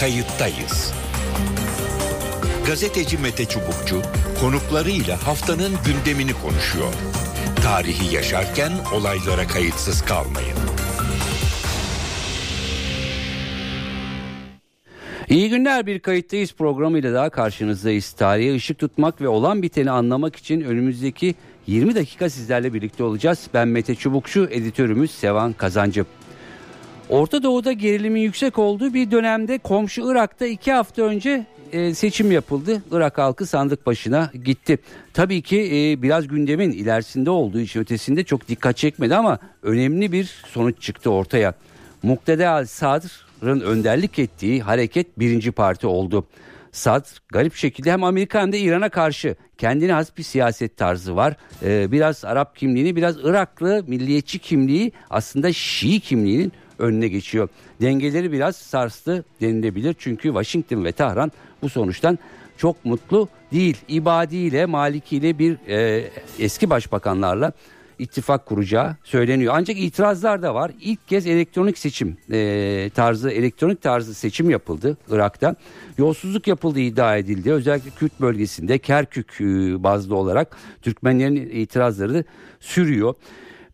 kayıttayız. Gazeteci Mete Çubukçu konuklarıyla haftanın gündemini konuşuyor. Tarihi yaşarken olaylara kayıtsız kalmayın. İyi günler bir kayıttayız programıyla daha karşınızdayız. Tarihe ışık tutmak ve olan biteni anlamak için önümüzdeki 20 dakika sizlerle birlikte olacağız. Ben Mete Çubukçu, editörümüz Sevan Kazancı. Orta Doğu'da gerilimin yüksek olduğu bir dönemde komşu Irak'ta iki hafta önce e, seçim yapıldı. Irak halkı sandık başına gitti. Tabii ki e, biraz gündemin ilerisinde olduğu için ötesinde çok dikkat çekmedi ama önemli bir sonuç çıktı ortaya. Muktede al-Sadr'ın önderlik ettiği hareket birinci parti oldu. Sadr garip şekilde hem Amerika hem de İran'a karşı kendine has bir siyaset tarzı var. Ee, biraz Arap kimliğini biraz Iraklı milliyetçi kimliği aslında Şii kimliğinin önüne geçiyor. Dengeleri biraz sarstı denilebilir çünkü Washington ve Tahran bu sonuçtan çok mutlu değil. İbadi ile Maliki ile bir e, eski başbakanlarla ittifak kuracağı söyleniyor. Ancak itirazlar da var. İlk kez elektronik seçim e, tarzı elektronik tarzı seçim yapıldı Irak'ta. Yolsuzluk yapıldığı iddia edildi. Özellikle Kürt bölgesinde Kerkük e, bazlı olarak Türkmenlerin itirazları sürüyor.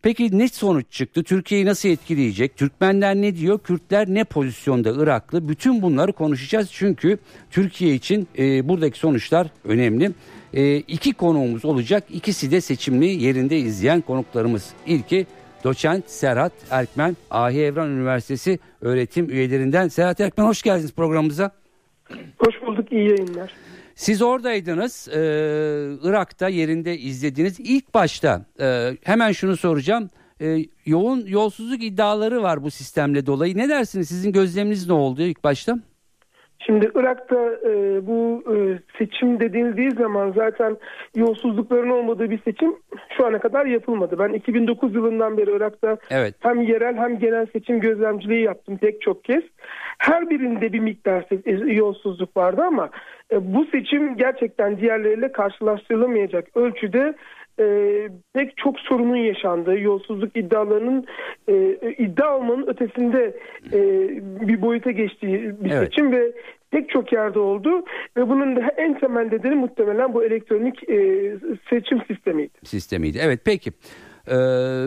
Peki ne sonuç çıktı? Türkiye'yi nasıl etkileyecek? Türkmenler ne diyor? Kürtler ne pozisyonda Iraklı? Bütün bunları konuşacağız. Çünkü Türkiye için e, buradaki sonuçlar önemli. E, iki konuğumuz olacak. İkisi de seçimli yerinde izleyen konuklarımız. İlki doçent Serhat Erkmen, Ahi Evran Üniversitesi öğretim üyelerinden. Serhat Erkmen hoş geldiniz programımıza. Hoş bulduk, iyi yayınlar. Siz oradaydınız, e, Irak'ta yerinde izlediniz. İlk başta e, hemen şunu soracağım. E, yoğun yolsuzluk iddiaları var bu sistemle dolayı. Ne dersiniz? Sizin gözleminiz ne oldu ilk başta? Şimdi Irak'ta e, bu e, seçim denildiği zaman zaten yolsuzlukların olmadığı bir seçim şu ana kadar yapılmadı. Ben 2009 yılından beri Irak'ta evet. hem yerel hem genel seçim gözlemciliği yaptım pek çok kez. Her birinde bir miktar e, yolsuzluk vardı ama e, bu seçim gerçekten diğerleriyle karşılaştırılamayacak ölçüde e, pek çok sorunun yaşandığı, yolsuzluk iddialarının e, iddia olmanın ötesinde e, bir boyuta geçtiği bir evet. seçim ve pek çok yerde oldu ve bunun da en temel nedeni muhtemelen bu elektronik e, seçim sistemiydi. Sistemiydi. Evet peki. Ee,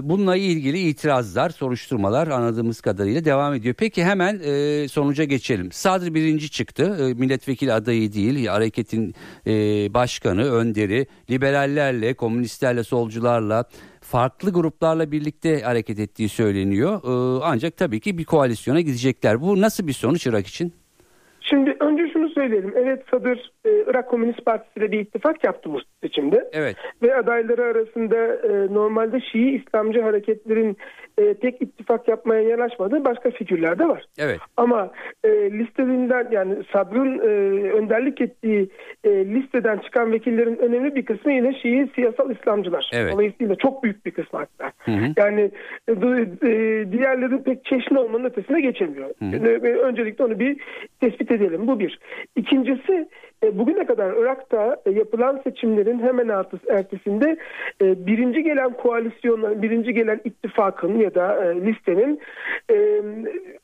bununla ilgili itirazlar, soruşturmalar anladığımız kadarıyla devam ediyor. Peki hemen e, sonuca geçelim. Sadri birinci çıktı. E, milletvekili adayı değil. Hareketin e, başkanı, önderi, liberallerle, komünistlerle, solcularla farklı gruplarla birlikte hareket ettiği söyleniyor. E, ancak tabii ki bir koalisyona gidecekler. Bu nasıl bir sonuç Irak için? Şimdi önce şunu söyleyelim. Evet Sadır e, Irak Komünist Partisi ile bir ittifak yaptı bu seçimde. Evet. Ve adayları arasında e, normalde Şii İslamcı hareketlerin e, tek ittifak yapmaya yanaşmadığı başka figürler de var. Evet. Ama e, listelinden yani Sadr'ın e, önderlik ettiği e, listeden çıkan vekillerin önemli bir kısmı yine Şii siyasal İslamcılar. Evet. Dolayısıyla çok büyük bir kısmı hatta. Hı hı. Yani e, diğerleri pek çeşitli olmanın ötesine geçemiyor. Hı hı. Öncelikle onu bir tespit edelim. Bu bir. İkincisi e, bugüne kadar Irak'ta e, yapılan seçimlerin hemen ertesinde e, birinci gelen koalisyonların, birinci gelen ittifakın ya da listenin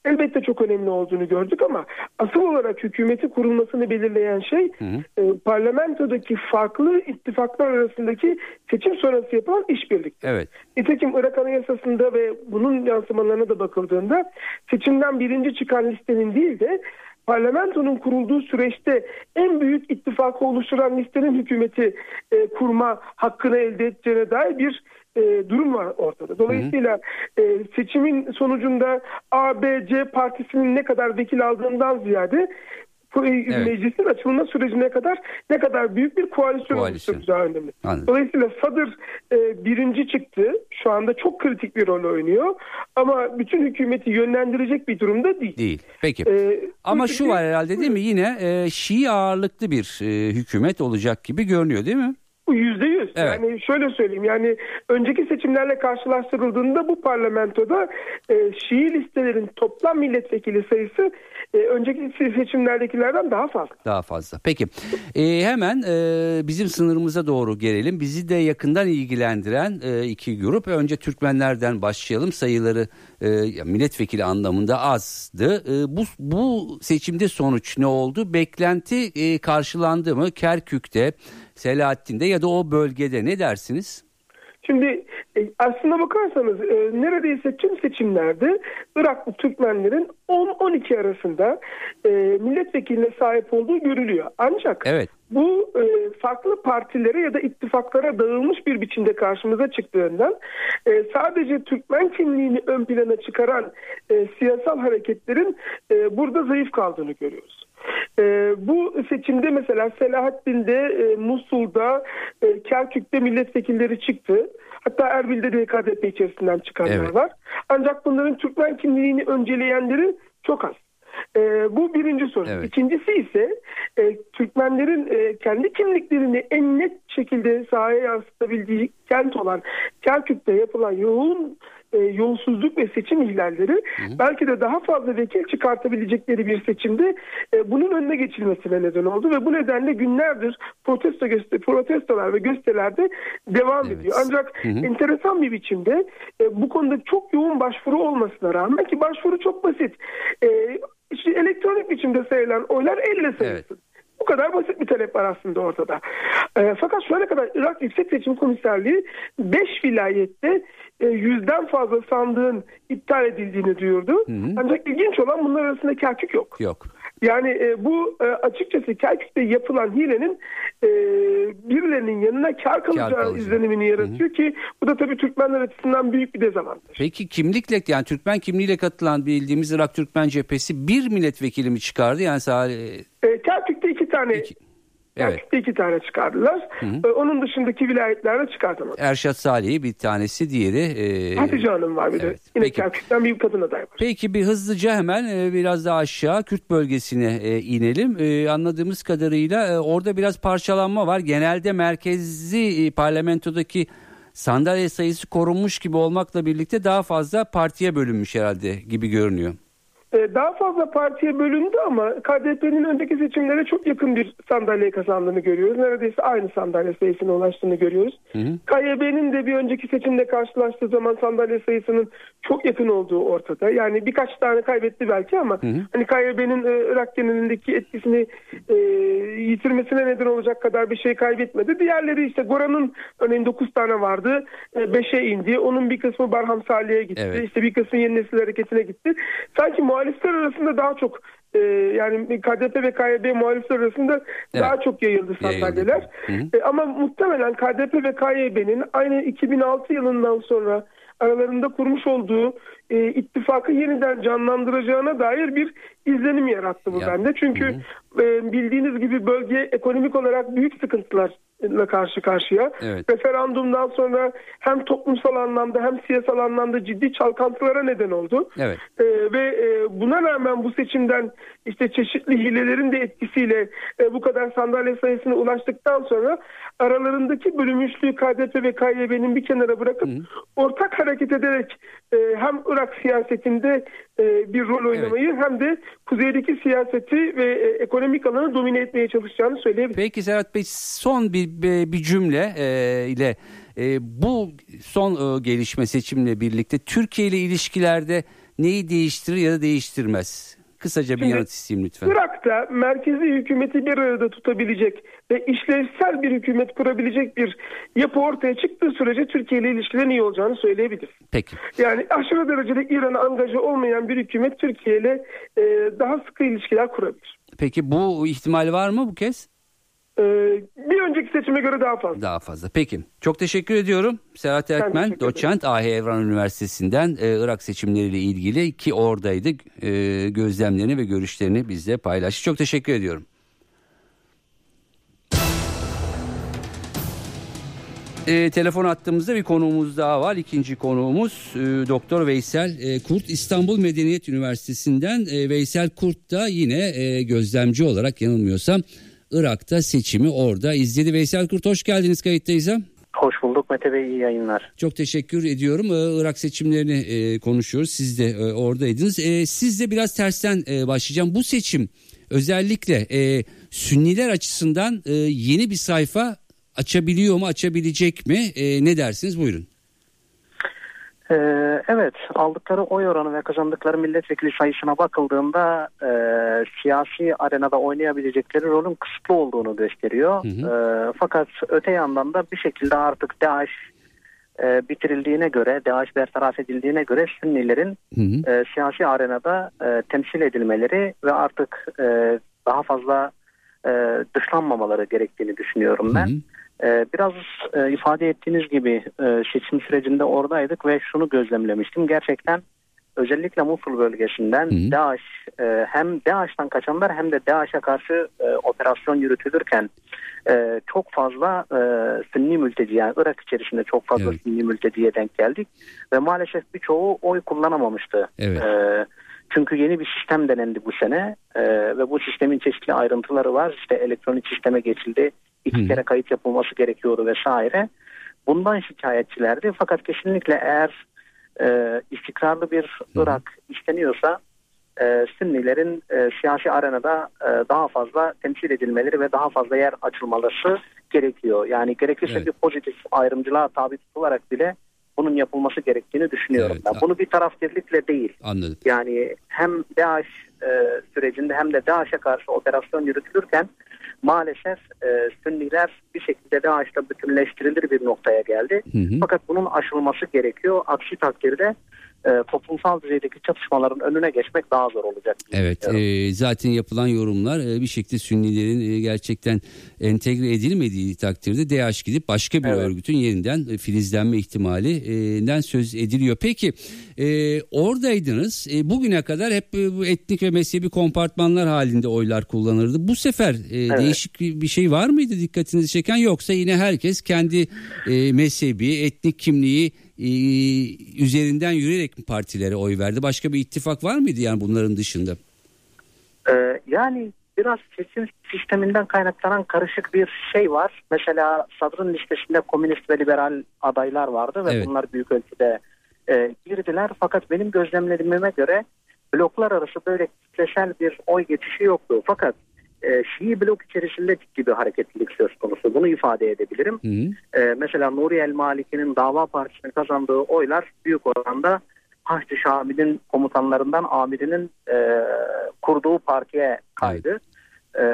elbette çok önemli olduğunu gördük ama asıl olarak hükümeti kurulmasını belirleyen şey hı hı. parlamentodaki farklı ittifaklar arasındaki seçim sonrası yapılan işbirlik. Evet. Nitekim Irak Anayasası'nda ve bunun yansımalarına da bakıldığında seçimden birinci çıkan listenin değil de parlamentonun kurulduğu süreçte en büyük ittifakı oluşturan listenin hükümeti e, kurma hakkını elde edeceğine dair bir e, durum var ortada. Dolayısıyla e, seçimin sonucunda A, B, C partisinin ne kadar vekil aldığından ziyade evet. meclisin açılma sürecine kadar ne kadar büyük bir koalisyon, koalisyon. oluşturacağı önemli. Anladım. Dolayısıyla Sadır e, birinci çıktı. Şu anda çok kritik bir rol oynuyor. Ama bütün hükümeti yönlendirecek bir durumda değil. Değil. Peki. Ee, Ama şu var herhalde değil mi? Yine e, Şii ağırlıklı bir e, hükümet olacak gibi görünüyor değil mi? Bu yüzde yüz. Evet. Yani şöyle söyleyeyim yani önceki seçimlerle karşılaştırıldığında bu parlamentoda e, Şii listelerin toplam milletvekili sayısı e, önceki seçimlerdekilerden daha fazla. Daha fazla. Peki e, hemen e, bizim sınırımıza doğru gelelim. Bizi de yakından ilgilendiren e, iki grup. Önce Türkmenlerden başlayalım. Sayıları e, milletvekili anlamında azdı. E, bu, bu seçimde sonuç ne oldu? Beklenti e, karşılandı mı? Kerkük'te Selahattin'de ya da o bölgede ne dersiniz? Şimdi e, aslına bakarsanız e, neredeyse tüm seçimlerde Iraklı Türkmenlerin 10-12 arasında e, milletvekiline sahip olduğu görülüyor. Ancak evet. bu farklı partilere ya da ittifaklara dağılmış bir biçimde karşımıza çıktığından sadece Türkmen kimliğini ön plana çıkaran siyasal hareketlerin burada zayıf kaldığını görüyoruz. E, bu seçimde mesela Selahattin'de, e, Musul'da, e, Kerkük'te milletvekilleri çıktı. Hatta Erbil'de de KDP içerisinden çıkanlar evet. var. Ancak bunların Türkmen kimliğini önceleyenleri çok az. E, bu birinci soru. Evet. İkincisi ise e, Türkmenlerin e, kendi kimliklerini en net şekilde sahaya yansıtabildiği kent olan Kerkük'te yapılan yoğun e, yolsuzluk ve seçim ihlalleri hı. belki de daha fazla vekil çıkartabilecekleri bir seçimde e, bunun önüne geçilmesine neden oldu ve bu nedenle günlerdir protesto göster protestolar ve gösterilerde devam evet. ediyor. Ancak hı hı. enteresan bir biçimde e, bu konuda çok yoğun başvuru olmasına rağmen ki başvuru çok basit. E, işte elektronik biçimde sayılan oylar elle sayılsın. Evet. Bu kadar basit bir talep var aslında ortada. E, fakat şu ana kadar Irak Yüksek Seçim Komiserliği 5 vilayette e, yüzden fazla sandığın iptal edildiğini duyurdu. Hı hı. Ancak ilginç olan bunlar arasında Kerkük yok. Yok. Yani e, bu e, açıkçası Kerkük'te yapılan hilenin e, birilerinin yanına kar kalacağı kar izlenimini yaratıyor Hı-hı. ki bu da tabii Türkmenler açısından büyük bir dezavantaj. Peki kimlikle yani Türkmen kimliğiyle katılan bildiğimiz Irak Türkmen cephesi bir milletvekili mi çıkardı? Yani sadece... E, Kerkük'te iki tane iki. Evet. Yani iki tane çıkardılar. Hı hı. Ee, onun dışındaki vilayetlerde çıkartamadı. Erşat Salih'i bir tanesi diğeri. E... Hatice Hanım var bir evet. de. Yine. Kerkük'ten bir kadın aday var. Peki bir hızlıca hemen e, biraz daha aşağı Kürt bölgesine e, inelim. E, anladığımız kadarıyla e, orada biraz parçalanma var. Genelde merkezi e, parlamentodaki sandalye sayısı korunmuş gibi olmakla birlikte daha fazla partiye bölünmüş herhalde gibi görünüyor. Ee, daha fazla partiye bölündü ama KDP'nin önceki seçimlere çok yakın bir sandalye kazandığını görüyoruz. Neredeyse aynı sandalye sayısına ulaştığını görüyoruz. KYB'nin de bir önceki seçimde karşılaştığı zaman sandalye sayısının çok yakın olduğu ortada. Yani birkaç tane kaybetti belki ama hı hı. hani KYB'nin e, Irak genelindeki etkisini e, yitirmesine neden olacak kadar bir şey kaybetmedi. Diğerleri işte Goran'ın örneğin 9 tane vardı. 5'e indi. Onun bir kısmı Barham Salih'e gitti. Evet. İşte bir kısmı Yeni Nesil Hareketi'ne gitti. Sanki muhalefet muhalifler arasında daha çok e, yani KDP ve KYB muhalifler arasında evet. daha çok yayıldı sandalyeler. E, ama muhtemelen KDP ve KYB'nin aynı 2006 yılından sonra aralarında kurmuş olduğu e, ittifakı yeniden canlandıracağına dair bir izlenim yarattı bu ya. bende. Çünkü e, bildiğiniz gibi bölge ekonomik olarak büyük sıkıntılar ile karşı karşıya. Evet. Referandumdan sonra hem toplumsal anlamda hem siyasal anlamda ciddi çalkantılara neden oldu. Evet. E, ve e, buna rağmen bu seçimden işte çeşitli hilelerin de etkisiyle e, bu kadar sandalye sayısına ulaştıktan sonra aralarındaki bölünmüşlüğü KDP ve KYB'nin bir kenara bırakıp Hı. ortak hareket ederek e, hem Irak siyasetinde e, bir rol oynamayı evet. hem de kuzeydeki siyaseti ve e, ekonomik alanı domine etmeye çalışacağını söyleyebilirim. Peki Serhat Bey son bir bir cümle e, ile e, bu son e, gelişme seçimle birlikte Türkiye ile ilişkilerde neyi değiştirir ya da değiştirmez? Kısaca bir yanıt isteyeyim lütfen. Irak'ta merkezi hükümeti bir arada tutabilecek ve işlevsel bir hükümet kurabilecek bir yapı ortaya çıktığı sürece Türkiye ile ilişkilerin iyi olacağını söyleyebiliriz. Peki. Yani aşırı derecede İran'a angaja olmayan bir hükümet Türkiye ile e, daha sıkı ilişkiler kurabilir. Peki bu ihtimal var mı bu kez? Ee, bir önceki seçime göre daha fazla. Daha fazla. Peki. Çok teşekkür ediyorum. Serhat Erkmen, doçent AH Evran Üniversitesi'nden e, Irak seçimleriyle ilgili ki oradaydı. E, gözlemlerini ve görüşlerini bizle paylaştı. Çok teşekkür ediyorum. E, telefon attığımızda bir konuğumuz daha var. İkinci konuğumuz e, Doktor Veysel e, Kurt İstanbul Medeniyet Üniversitesi'nden. E, Veysel Kurt da yine e, gözlemci olarak yanılmıyorsam Irak'ta seçimi orada izledi. Veysel Kurt hoş geldiniz kayıttayız. Hoş bulduk Mete Bey iyi yayınlar. Çok teşekkür ediyorum. Ee, Irak seçimlerini e, konuşuyoruz. Siz de e, oradaydınız. E, siz de biraz tersten başlayacağım. Bu seçim özellikle Sünniler açısından yeni bir sayfa açabiliyor mu açabilecek mi? Ne dersiniz buyurun. Ee, evet aldıkları oy oranı ve kazandıkları milletvekili sayısına bakıldığında e, siyasi arenada oynayabilecekleri rolün kısıtlı olduğunu gösteriyor. Hı hı. E, fakat öte yandan da bir şekilde artık DAEŞ e, bitirildiğine göre, DAEŞ bertaraf edildiğine göre Sünnilerin hı hı. E, siyasi arenada e, temsil edilmeleri ve artık e, daha fazla e, dışlanmamaları gerektiğini düşünüyorum ben. Hı hı. Ee, biraz e, ifade ettiğiniz gibi e, seçim sürecinde oradaydık ve şunu gözlemlemiştim. Gerçekten özellikle Musul bölgesinden hı DAEŞ e, hem DAEŞ'tan kaçanlar hem de DAEŞ'e karşı operasyon yürütülürken çok fazla Sünni mülteci yani Irak içerisinde çok fazla evet. Sünni mülteciye denk geldik ve maalesef birçoğu oy kullanamamıştı. Evet. Çünkü yeni bir sistem denendi bu sene e, ve bu sistemin çeşitli ayrıntıları var. İşte elektronik sisteme geçildi, iki kere kayıt yapılması gerekiyordu vesaire. Bundan şikayetçilerdi. Fakat kesinlikle eğer e, istikrarlı bir Irak isteniyorsa e, Sünnilerin e, siyasi arenada e, daha fazla temsil edilmeleri ve daha fazla yer açılmaları gerekiyor. Yani gerekirse evet. bir pozitif ayrımcılığa tabi tutularak bile bunun yapılması gerektiğini düşünüyorum. Evet. Ben. Bunu bir taraftarlıkla değil. Anladım. Yani hem DAEŞ e, sürecinde hem de DAEŞ'e karşı operasyon yürütülürken maalesef e, Sünniler bir şekilde DAEŞ'le bütünleştirilir bir noktaya geldi. Hı hı. Fakat bunun aşılması gerekiyor. Aksi takdirde e, toplumsal düzeydeki çatışmaların önüne geçmek daha zor olacak. Evet e, zaten yapılan yorumlar e, bir şekilde Sünnilerin e, gerçekten entegre edilmediği takdirde DH gidip başka bir evet. örgütün yeniden e, filizlenme ihtimalinden söz ediliyor. Peki e, oradaydınız e, bugüne kadar hep e, bu etnik ve mezhebi kompartmanlar halinde oylar kullanırdı. Bu sefer e, evet. değişik bir şey var mıydı dikkatinizi çeken yoksa yine herkes kendi e, mezhebi etnik kimliği e, üzerinden yürüyerek mi partilere oy verdi? Başka bir ittifak var mıydı yani bunların dışında? Ee, yani biraz seçim sisteminden kaynaklanan karışık bir şey var. Mesela Sadr'ın listesinde komünist ve liberal adaylar vardı ve evet. bunlar büyük ölçüde e, girdiler. Fakat benim gözlemlediğime göre bloklar arası böyle kitlesel bir oy geçişi yoktu. Fakat e, Şii blok içerisinde ciddi bir hareketlilik söz konusu. Bunu ifade edebilirim. Hı hı. E, mesela Nuri El Maliki'nin dava partisine kazandığı oylar büyük oranda Haçlı Şamil'in komutanlarından amirinin e, kurduğu partiye kaydı. Evet. E,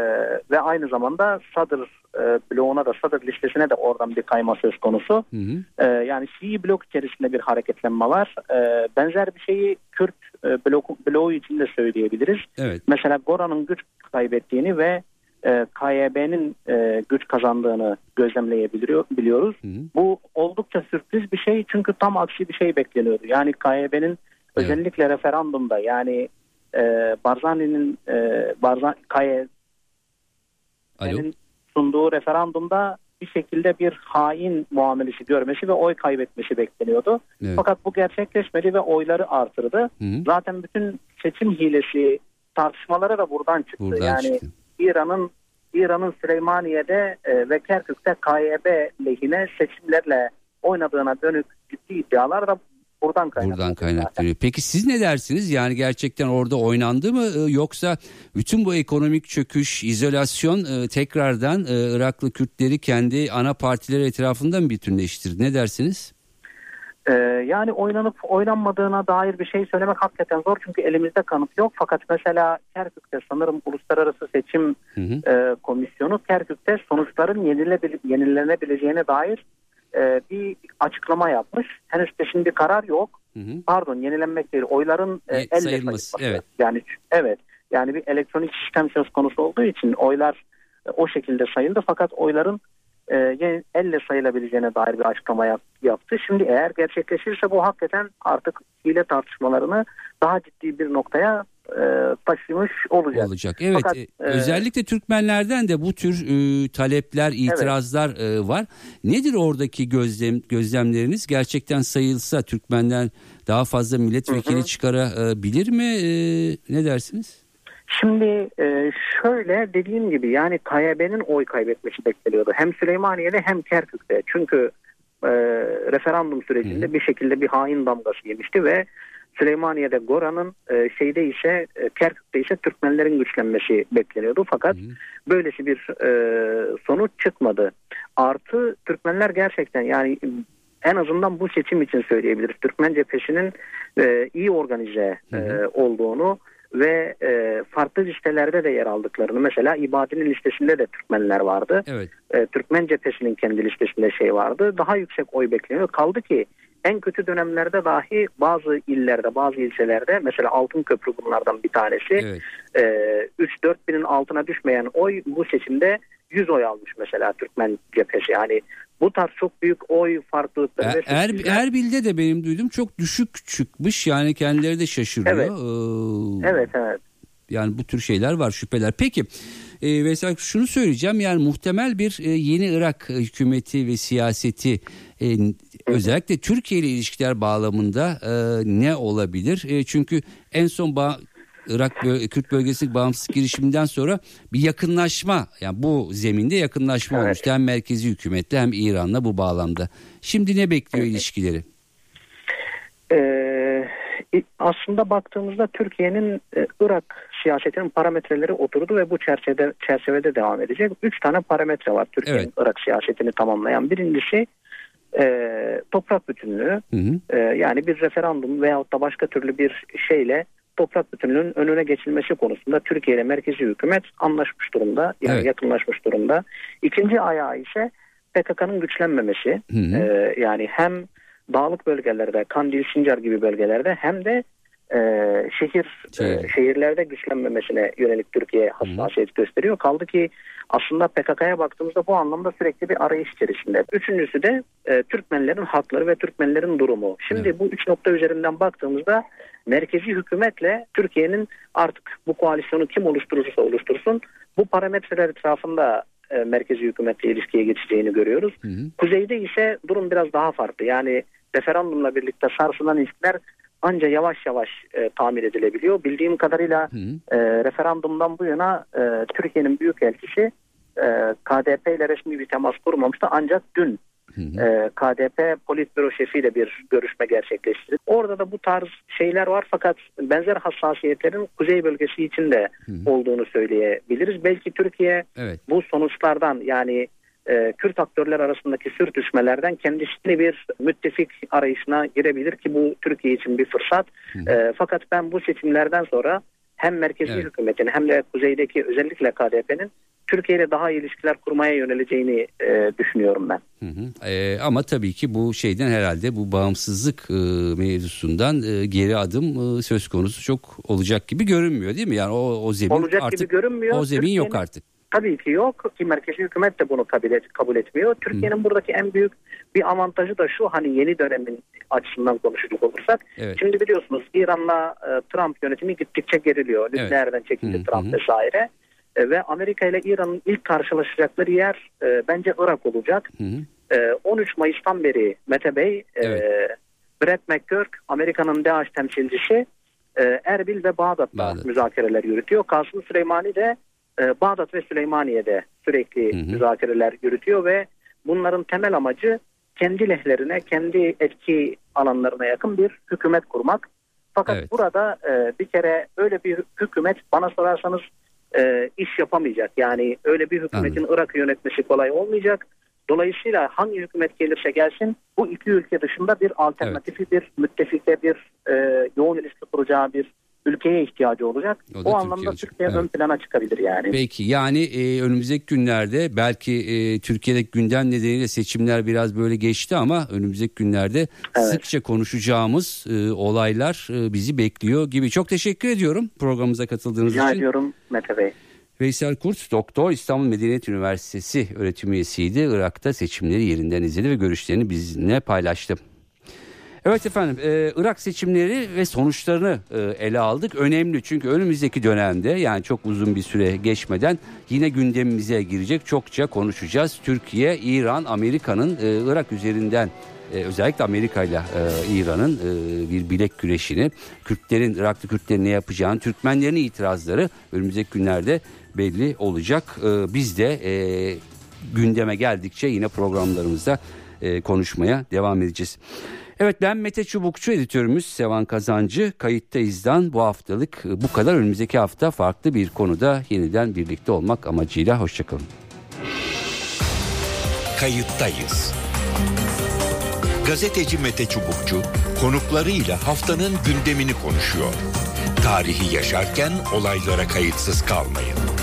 ve aynı zamanda Sadır e, bloğuna da Sadır listesine de oradan bir kayma söz konusu. Hı hı. E, yani Şii blok içerisinde bir hareketlenme var. E, benzer bir şeyi Kürt e, blok, bloğu için de söyleyebiliriz. Evet. Mesela Goran'ın güç kaybettiğini ve e, KYB'nin e, güç kazandığını gözlemleyebiliyoruz. Hı hı. Bu oldukça sürpriz bir şey çünkü tam aksi bir şey bekleniyordu. Yani KYB'nin evet. özellikle referandumda yani e, Barzani'nin e, Barzan, KYB'nin sunduğu referandumda bir şekilde bir hain muamelesi görmesi ve oy kaybetmesi bekleniyordu. Evet. Fakat bu gerçekleşmedi ve oyları artırdı. Hı hı. Zaten bütün seçim hilesi tartışmaları da buradan çıktı. Buradan yani çıktı. İran'ın İran'ın Süleymaniye'de e, ve Kerkük'te KYB lehine seçimlerle oynadığına dönük ciddi iddialar da buradan kaynaklanıyor. Buradan kaynaklanıyor. Peki siz ne dersiniz? Yani gerçekten orada oynandı mı e, yoksa bütün bu ekonomik çöküş, izolasyon e, tekrardan e, Iraklı Kürtleri kendi ana partileri etrafında mı bütünleştirdi? Ne dersiniz? Ee, yani oynanıp oynanmadığına dair bir şey söylemek hakikaten zor çünkü elimizde kanıt yok. Fakat mesela Kerkük'te sanırım Uluslararası Seçim hı hı. E, Komisyonu Kerkük'te sonuçların yenilenebileceğine dair e, bir açıklama yapmış. Henüz peşin bir karar yok. Hı hı. Pardon yenilenmek değil oyların e, elle sayılması. Evet. Yani evet yani bir elektronik sistem söz konusu olduğu için oylar e, o şekilde sayıldı fakat oyların e, elle sayılabileceğine dair bir açıklama yap, yaptı. Şimdi eğer gerçekleşirse bu hakikaten artık hile tartışmalarını daha ciddi bir noktaya taşımış olacak. Olacak. Evet. Fakat, e, özellikle Türkmenlerden de bu tür e, talepler, itirazlar evet. e, var. Nedir oradaki gözlem gözlemleriniz? Gerçekten sayılsa Türkmenler daha fazla milletvekili hı hı. çıkarabilir mi? E, ne dersiniz? Şimdi e, şöyle dediğim gibi yani KYB'nin oy kaybetmesi bekleniyordu. Hem Süleymaniye'de hem Kerkük'te. Çünkü e, referandum sürecinde Hı. bir şekilde bir hain damgası yemişti ve Süleymaniye'de Gora'nın e, şeyde ise e, Kerkük'te ise Türkmenlerin güçlenmesi bekleniyordu. Fakat Hı. böylesi bir e, sonuç çıkmadı. Artı Türkmenler gerçekten yani en azından bu seçim için söyleyebiliriz. Türkmen cephesinin e, iyi organize e, olduğunu ve e, farklı listelerde de yer aldıklarını mesela İbadi'nin listesinde de Türkmenler vardı. Evet. E, Türkmen cephesinin kendi listesinde şey vardı. Daha yüksek oy bekleniyor. Kaldı ki en kötü dönemlerde dahi bazı illerde, bazı ilçelerde mesela Altın Köprü bunlardan bir tanesi. Evet. E, 3-4 binin altına düşmeyen oy bu seçimde 100 oy almış mesela Türkmen cephesi. Yani bu tarz çok büyük oy farklılıkları. Er, er, Erbil'de de benim duydum çok düşük çıkmış yani kendileri de şaşırıyor. Evet, ee, evet. evet. Yani bu tür şeyler var şüpheler. Peki e, mesela şunu söyleyeceğim yani muhtemel bir e, yeni Irak hükümeti ve siyaseti e, özellikle Türkiye ile ilişkiler bağlamında e, ne olabilir? E, çünkü en son ba- Irak Kürt bölgesi bağımsızlık girişiminden sonra bir yakınlaşma yani bu zeminde yakınlaşma evet. olmuştu hem merkezi hükümetle hem İran'la bu bağlamda. Şimdi ne bekliyor evet. ilişkileri? Ee, aslında baktığımızda Türkiye'nin e, Irak siyasetinin parametreleri oturdu ve bu çerçevede çerçevede devam edecek. Üç tane parametre var Türkiye'nin evet. Irak siyasetini tamamlayan. Birincisi e, toprak bütünlüğü. Hı hı. E, yani bir referandum veyahut da başka türlü bir şeyle toprak bütünlüğünün önüne geçilmesi konusunda Türkiye ile merkezi hükümet anlaşmış durumda. Yani evet. yakınlaşmış durumda. İkinci ayağı ise PKK'nın güçlenmemesi. Hı hı. Ee, yani hem dağlık bölgelerde, Kandil, Sincar gibi bölgelerde hem de e, şehir e, şehirlerde güçlenmemesine yönelik Türkiye hassasiyet gösteriyor. Kaldı ki aslında PKK'ya baktığımızda bu anlamda sürekli bir arayış içerisinde. Üçüncüsü de e, Türkmenlerin hakları ve Türkmenlerin durumu. Şimdi evet. bu üç nokta üzerinden baktığımızda merkezi hükümetle Türkiye'nin artık bu koalisyonu kim oluşturursa oluştursun bu parametreler etrafında e, merkezi hükümetle ilişkiye geçeceğini görüyoruz. Hı hı. Kuzeyde ise durum biraz daha farklı. Yani referandumla birlikte sarsılan ilişkiler anca yavaş yavaş e, tamir edilebiliyor. Bildiğim kadarıyla e, referandumdan bu yana e, Türkiye'nin büyükelçisi e, KDP ile resmi bir temas kurmamıştı ancak dün Hı hı. E, KDP politbüro şefiyle bir görüşme gerçekleştirdi. Orada da bu tarz şeyler var fakat benzer hassasiyetlerin kuzey bölgesi için de hı hı. olduğunu söyleyebiliriz. Belki Türkiye evet. bu sonuçlardan yani e, Kürt aktörler arasındaki sürtüşmelerden kendisini bir müttefik arayışına girebilir ki bu Türkiye için bir fırsat. Hı. E, fakat ben bu seçimlerden sonra hem merkezi evet. hükümetin hem de kuzeydeki özellikle KDP'nin Türkiye ile daha iyi ilişkiler kurmaya yöneleceğini e, düşünüyorum ben. Hı hı. E, ama tabii ki bu şeyden herhalde bu bağımsızlık e, mevzusundan e, geri adım e, söz konusu çok olacak gibi görünmüyor değil mi? Yani o, o zemin olacak artık gibi görünmüyor. O zemin yok artık. Tabii ki yok ki merkezi hükümet de bunu kabul, et, kabul etmiyor. Türkiye'nin buradaki en büyük bir avantajı da şu hani yeni dönemin açısından konuşacak olursak. Evet. Şimdi biliyorsunuz İran'la e, Trump yönetimi gittikçe geriliyor. Nükleerden evet. çekildi Hı-hı. Trump vesaire. E, ve Amerika ile İran'ın ilk karşılaşacakları yer e, bence Irak olacak. E, 13 Mayıs'tan beri Mete Bey, e, evet. e, Brett McGurk, Amerika'nın DAEŞ temsilcisi e, Erbil ve Bağdat'ta Bağdat. müzakereler yürütüyor. Kasım Süleymani de e, Bağdat ve Süleymaniye'de sürekli hı hı. müzakereler yürütüyor ve bunların temel amacı kendi lehlerine, kendi etki alanlarına yakın bir hükümet kurmak. Fakat evet. burada e, bir kere öyle bir hükümet bana sorarsanız e, iş yapamayacak. Yani öyle bir hükümetin Irak'ı yönetmesi kolay olmayacak. Dolayısıyla hangi hükümet gelirse gelsin bu iki ülke dışında bir alternatifi, evet. bir müttefike, bir e, yoğun ilişki kuracağı bir ülkeye ihtiyacı olacak. O, o anlamda Türkiye, evet. ön plana çıkabilir yani. Peki yani e, önümüzdeki günlerde belki e, Türkiye'deki gündem nedeniyle seçimler biraz böyle geçti ama önümüzdeki günlerde evet. sıkça konuşacağımız e, olaylar e, bizi bekliyor gibi. Çok teşekkür ediyorum programımıza katıldığınız Rica için. Rica ediyorum Mete Bey. Veysel Kurt doktor İstanbul Medeniyet Üniversitesi öğretim üyesiydi. Irak'ta seçimleri yerinden izledi ve görüşlerini bizimle paylaştı. Evet efendim e, Irak seçimleri ve sonuçlarını e, ele aldık. Önemli çünkü önümüzdeki dönemde yani çok uzun bir süre geçmeden yine gündemimize girecek çokça konuşacağız. Türkiye, İran, Amerika'nın e, Irak üzerinden e, özellikle Amerika ile İran'ın e, bir bilek güreşini, Kürtlerin, Iraklı Kürtlerin ne yapacağını, Türkmenlerin itirazları önümüzdeki günlerde belli olacak. E, biz de e, gündeme geldikçe yine programlarımızda e, konuşmaya devam edeceğiz. Evet ben Mete Çubukçu editörümüz Sevan Kazancı kayıttayızdan bu haftalık e, bu kadar önümüzdeki hafta farklı bir konuda yeniden birlikte olmak amacıyla hoşçakalın. Kayıttayız. Gazeteci Mete Çubukçu konuklarıyla haftanın gündemini konuşuyor. Tarihi yaşarken olaylara kayıtsız kalmayın.